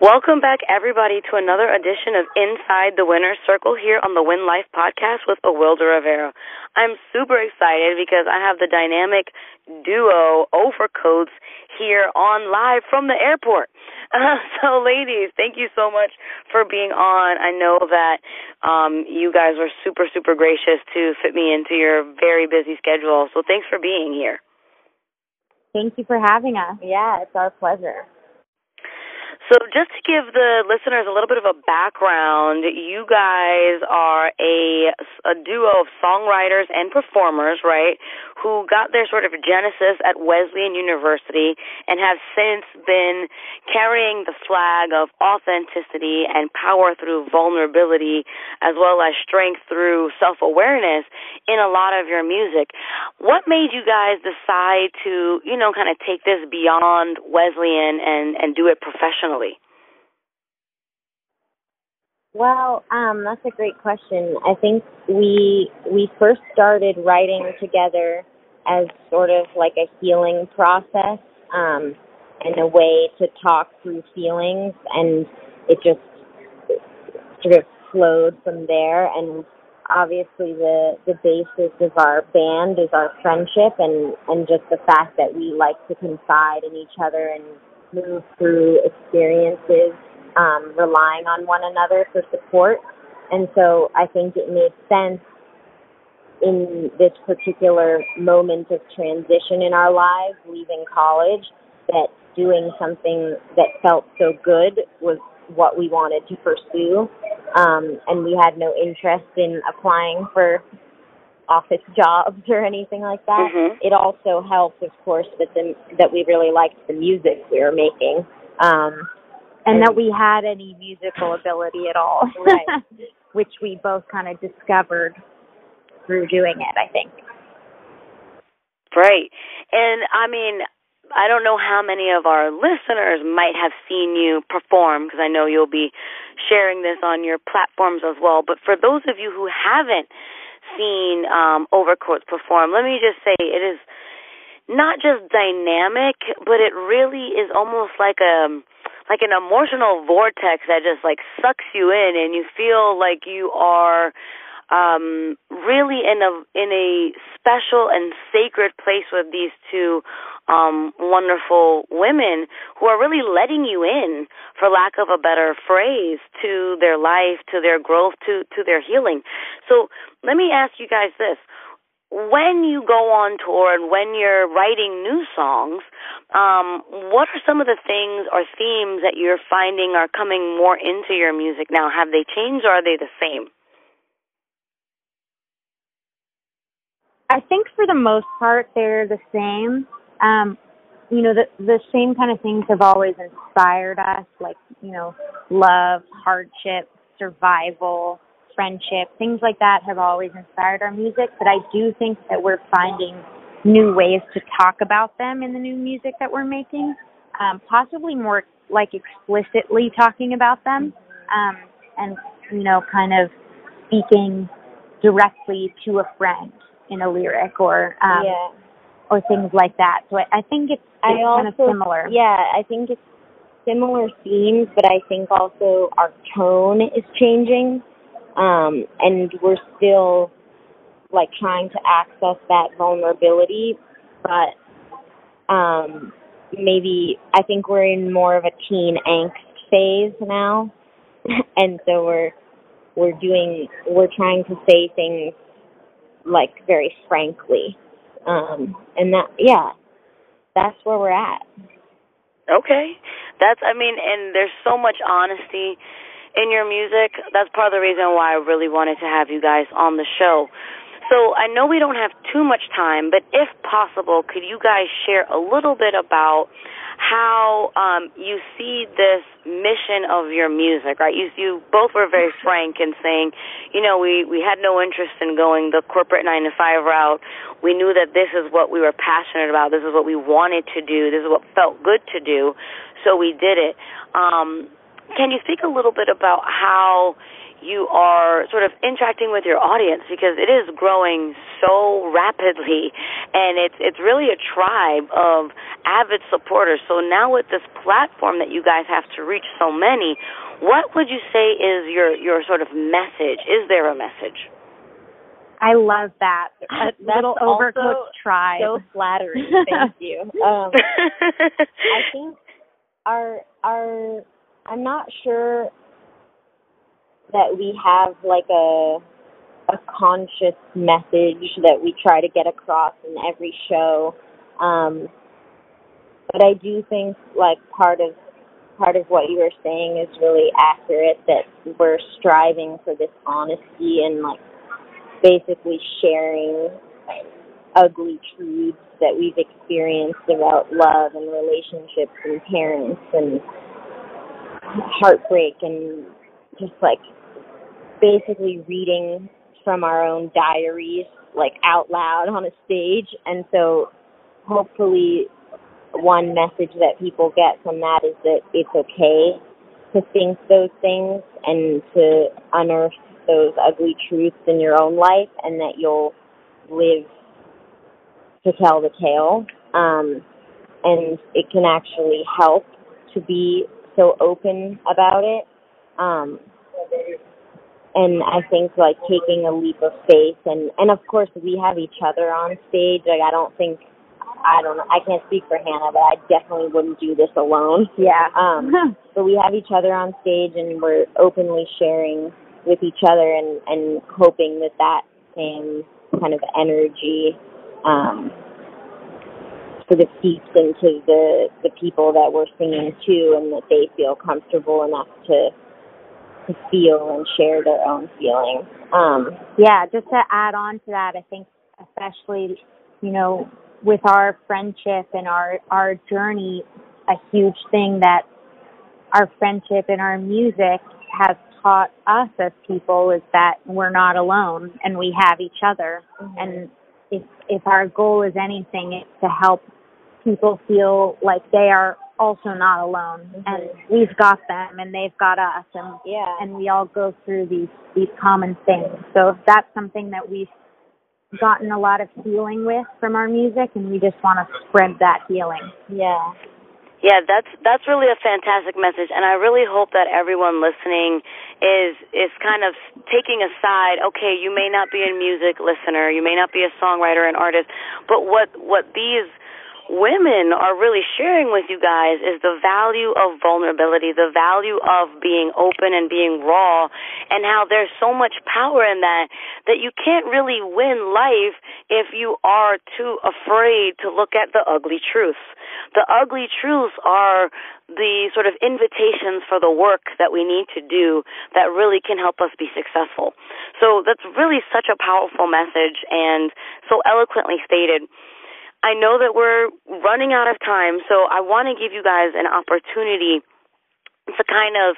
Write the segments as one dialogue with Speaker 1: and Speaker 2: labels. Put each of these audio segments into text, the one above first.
Speaker 1: Welcome back, everybody, to another edition of Inside the Winner's Circle here on the Win Life podcast with Awilda Rivera. I'm super excited because I have the dynamic duo Overcoats here on live from the airport. Uh, so, ladies, thank you so much for being on. I know that um, you guys were super, super gracious to fit me into your very busy schedule. So, thanks for being here.
Speaker 2: Thank you for having us.
Speaker 3: Yeah, it's our pleasure.
Speaker 1: So, just to give the listeners a little bit of a background, you guys are a, a duo of songwriters and performers, right, who got their sort of genesis at Wesleyan University and have since been carrying the flag of authenticity and power through vulnerability, as well as strength through self awareness in a lot of your music. What made you guys decide to, you know, kind of take this beyond Wesleyan and, and do it professionally?
Speaker 3: Well, um, that's a great question. I think we we first started writing together as sort of like a healing process um, and a way to talk through feelings, and it just sort of flowed from there. And obviously, the the basis of our band is our friendship, and and just the fact that we like to confide in each other and move through experiences um, relying on one another for support. And so I think it made sense in this particular moment of transition in our lives, leaving college, that doing something that felt so good was what we wanted to pursue. Um, and we had no interest in applying for office jobs or anything like that.
Speaker 1: Mm-hmm.
Speaker 3: It also helped, of course, that the that we really liked the music we were making. Um,
Speaker 2: and that we had any musical ability at all,
Speaker 3: right.
Speaker 2: which we both kind of discovered through doing it, I think.
Speaker 1: Right. And I mean, I don't know how many of our listeners might have seen you perform because I know you'll be sharing this on your platforms as well. But for those of you who haven't seen um, Overcoats perform, let me just say it is not just dynamic, but it really is almost like a like an emotional vortex that just like sucks you in and you feel like you are um really in a in a special and sacred place with these two um wonderful women who are really letting you in for lack of a better phrase to their life to their growth to to their healing so let me ask you guys this when you go on tour and when you're writing new songs, um, what are some of the things or themes that you're finding are coming more into your music now? Have they changed or are they the same?
Speaker 2: I think for the most part they're the same. Um, you know, the the same kind of things have always inspired us, like, you know, love, hardship, survival, friendship, things like that have always inspired our music, but I do think that we're finding new ways to talk about them in the new music that we're making, um, possibly more like explicitly talking about them, um, and, you know, kind of speaking directly to a friend in a lyric or, um,
Speaker 3: yeah.
Speaker 2: Or things like that. So I, I think it's, it's
Speaker 3: I also,
Speaker 2: kind of similar.
Speaker 3: Yeah, I think it's similar themes, but I think also our tone is changing um, and we're still like trying to access that vulnerability, but um, maybe I think we're in more of a teen angst phase now, and so we're we're doing we're trying to say things like very frankly, um, and that yeah, that's where we're at.
Speaker 1: Okay, that's I mean, and there's so much honesty in your music. That's part of the reason why I really wanted to have you guys on the show. So I know we don't have too much time, but if possible, could you guys share a little bit about how um, you see this mission of your music, right? You you both were very frank in saying, you know, we we had no interest in going the corporate nine to five route. We knew that this is what we were passionate about. This is what we wanted to do. This is what felt good to do. So we did it. Um, can you speak a little bit about how you are sort of interacting with your audience because it is growing so rapidly and it's it's really a tribe of avid supporters. So now with this platform that you guys have to reach so many, what would you say is your your sort of message? Is there a message?
Speaker 2: I love that. A
Speaker 3: That's
Speaker 2: little Overcoats tribe.
Speaker 3: So flattering. Thank you. Um, I think our our I'm not sure that we have like a a conscious message that we try to get across in every show. Um, but I do think like part of part of what you were saying is really accurate that we're striving for this honesty and like basically sharing ugly truths that we've experienced about love and relationships and parents and heartbreak and just like basically reading from our own diaries like out loud on a stage and so hopefully one message that people get from that is that it's okay to think those things and to unearth those ugly truths in your own life and that you'll live to tell the tale. Um, and it can actually help to be so open about it. Um, and I think like taking a leap of faith and and of course we have each other on stage. Like I don't think I don't know I can't speak for Hannah, but I definitely wouldn't do this alone.
Speaker 2: yeah.
Speaker 3: Um but we have each other on stage and we're openly sharing with each other and and hoping that that same kind of energy um sort of seeps into the the people that we're singing to and that they feel comfortable enough to to feel and share their own feelings. Um
Speaker 2: Yeah, just to add on to that, I think especially, you know, with our friendship and our our journey, a huge thing that our friendship and our music has taught us as people is that we're not alone and we have each other. And if if our goal is anything, it's to help people feel like they are also not alone mm-hmm. and we've got them and they've got us and
Speaker 3: yeah.
Speaker 2: and we all go through these these common things. So that's something that we've gotten a lot of healing with from our music and we just want to spread that healing.
Speaker 3: yeah.
Speaker 1: Yeah, that's that's really a fantastic message, and I really hope that everyone listening is is kind of taking aside. Okay, you may not be a music listener, you may not be a songwriter, an artist, but what what these women are really sharing with you guys is the value of vulnerability, the value of being open and being raw, and how there's so much power in that that you can't really win life if you are too afraid to look at the ugly truths. The ugly truths are the sort of invitations for the work that we need to do that really can help us be successful. So that's really such a powerful message and so eloquently stated. I know that we're running out of time, so I want to give you guys an opportunity to kind of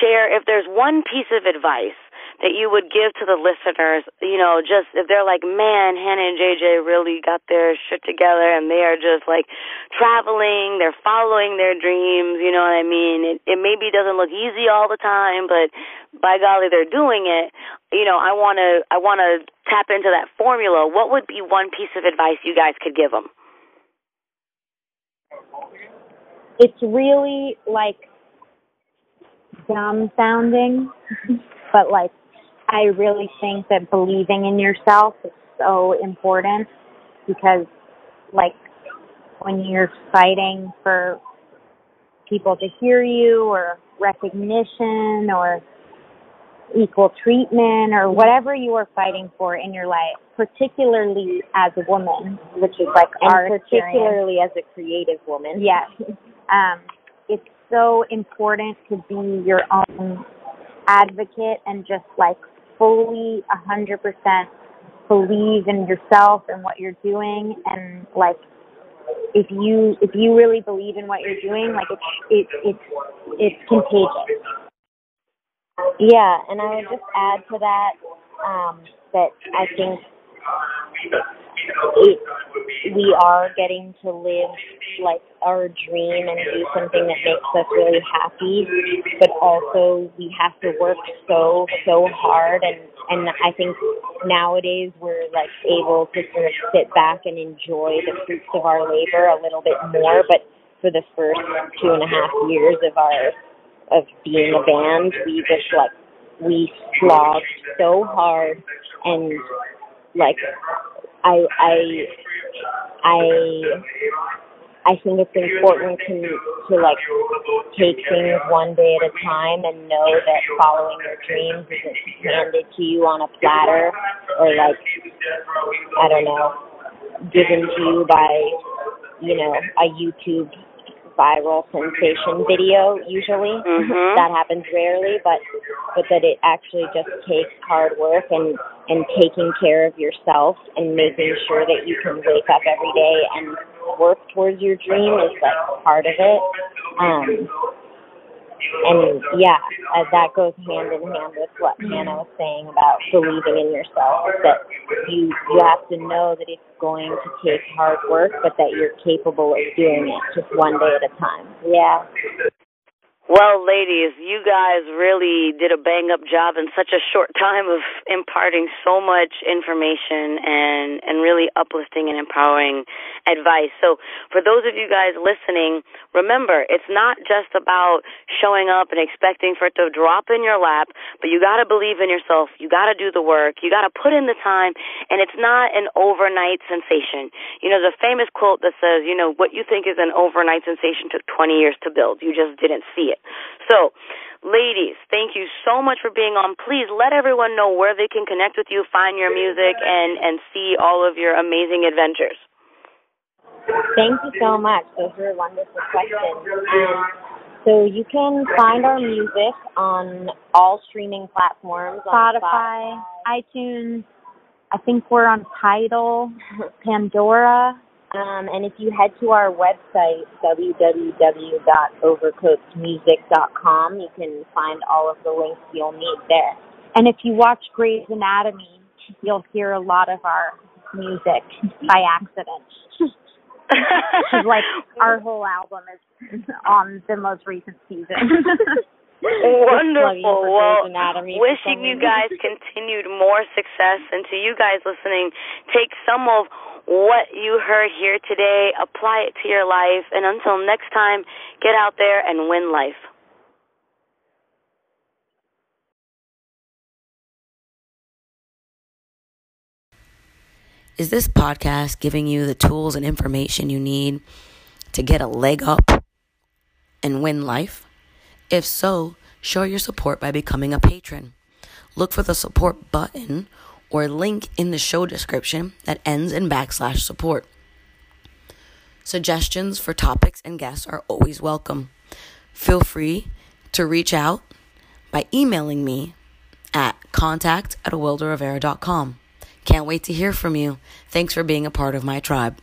Speaker 1: share if there's one piece of advice that you would give to the listeners, you know, just if they're like, man, Hannah and JJ really got their shit together and they are just like traveling, they're following their dreams, you know what I mean? It, it maybe doesn't look easy all the time, but by golly, they're doing it. You know, I want to, I want to tap into that formula. What would be one piece of advice you guys could give them?
Speaker 2: It's really like dumb sounding, but like I really think that believing in yourself is so important because like when you're fighting for people to hear you or recognition or equal treatment or whatever you are fighting for in your life, particularly as a woman, which is like
Speaker 3: And
Speaker 2: our experience.
Speaker 3: particularly as a creative woman.
Speaker 2: Yes. Um, it's so important to be your own advocate and just like fully a hundred percent believe in yourself and what you're doing. And like if you if you really believe in what you're doing like it's it, it's it's contagious.
Speaker 3: Yeah, and I would just add to that um, that I think it, we are getting to live like our dream and do something that makes us really happy, but also we have to work so so hard and and I think nowadays we're like able to sort of sit back and enjoy the fruits of our labor a little bit more. But for the first two and a half years of our of being a band, we just like we slogged so hard and like I I I I think it's important to to like take things one day at a time and know that following your dreams isn't handed to you on a platter or like I don't know given to you by you know a YouTube viral sensation video usually
Speaker 1: Mhm.
Speaker 3: that happens rarely but but that it actually just takes hard work and and taking care of yourself and making sure that you can wake up every day and work towards your dream is like part of it um and yeah uh, that goes hand in hand with what Hannah was saying about believing in yourself that you you have to know that it's going to take hard work but that you're capable of doing it just one day at a time. Yeah
Speaker 1: Well, ladies, you guys really did a bang up job in such a short time of imparting so much information and and really uplifting and empowering advice. So, for those of you guys listening, remember, it's not just about showing up and expecting for it to drop in your lap, but you got to believe in yourself. You got to do the work. You got to put in the time, and it's not an overnight sensation. You know, the famous quote that says, you know, what you think is an overnight sensation took 20 years to build. You just didn't see it. So, ladies, thank you so much for being on. Please let everyone know where they can connect with you, find your music, and and see all of your amazing adventures.
Speaker 3: Thank you so much. Those were wonderful questions. Um, so you can find our music on all streaming platforms. on
Speaker 2: Spotify, iTunes. I think we're on Tidal, Pandora.
Speaker 3: Um, and if you head to our website, www.overcoatsmusic.com, you can find all of the links you'll need there.
Speaker 2: And if you watch Grey's Anatomy, you'll hear a lot of our music by accident. Like our whole album is on the most recent season.
Speaker 1: Wonderful. Well,
Speaker 3: Grey's Anatomy for
Speaker 1: wishing you guys continued more success, and to you guys listening, take some of what you heard here today, apply it to your life, and until next time, get out there and win life.
Speaker 4: Is this podcast giving you the tools and information you need to get a leg up and win life? If so, show your support by becoming a patron. Look for the support button or link in the show description that ends in backslash support. Suggestions for topics and guests are always welcome. Feel free to reach out by emailing me at contact at wilderrivera.com. Can't wait to hear from you. Thanks for being a part of my tribe.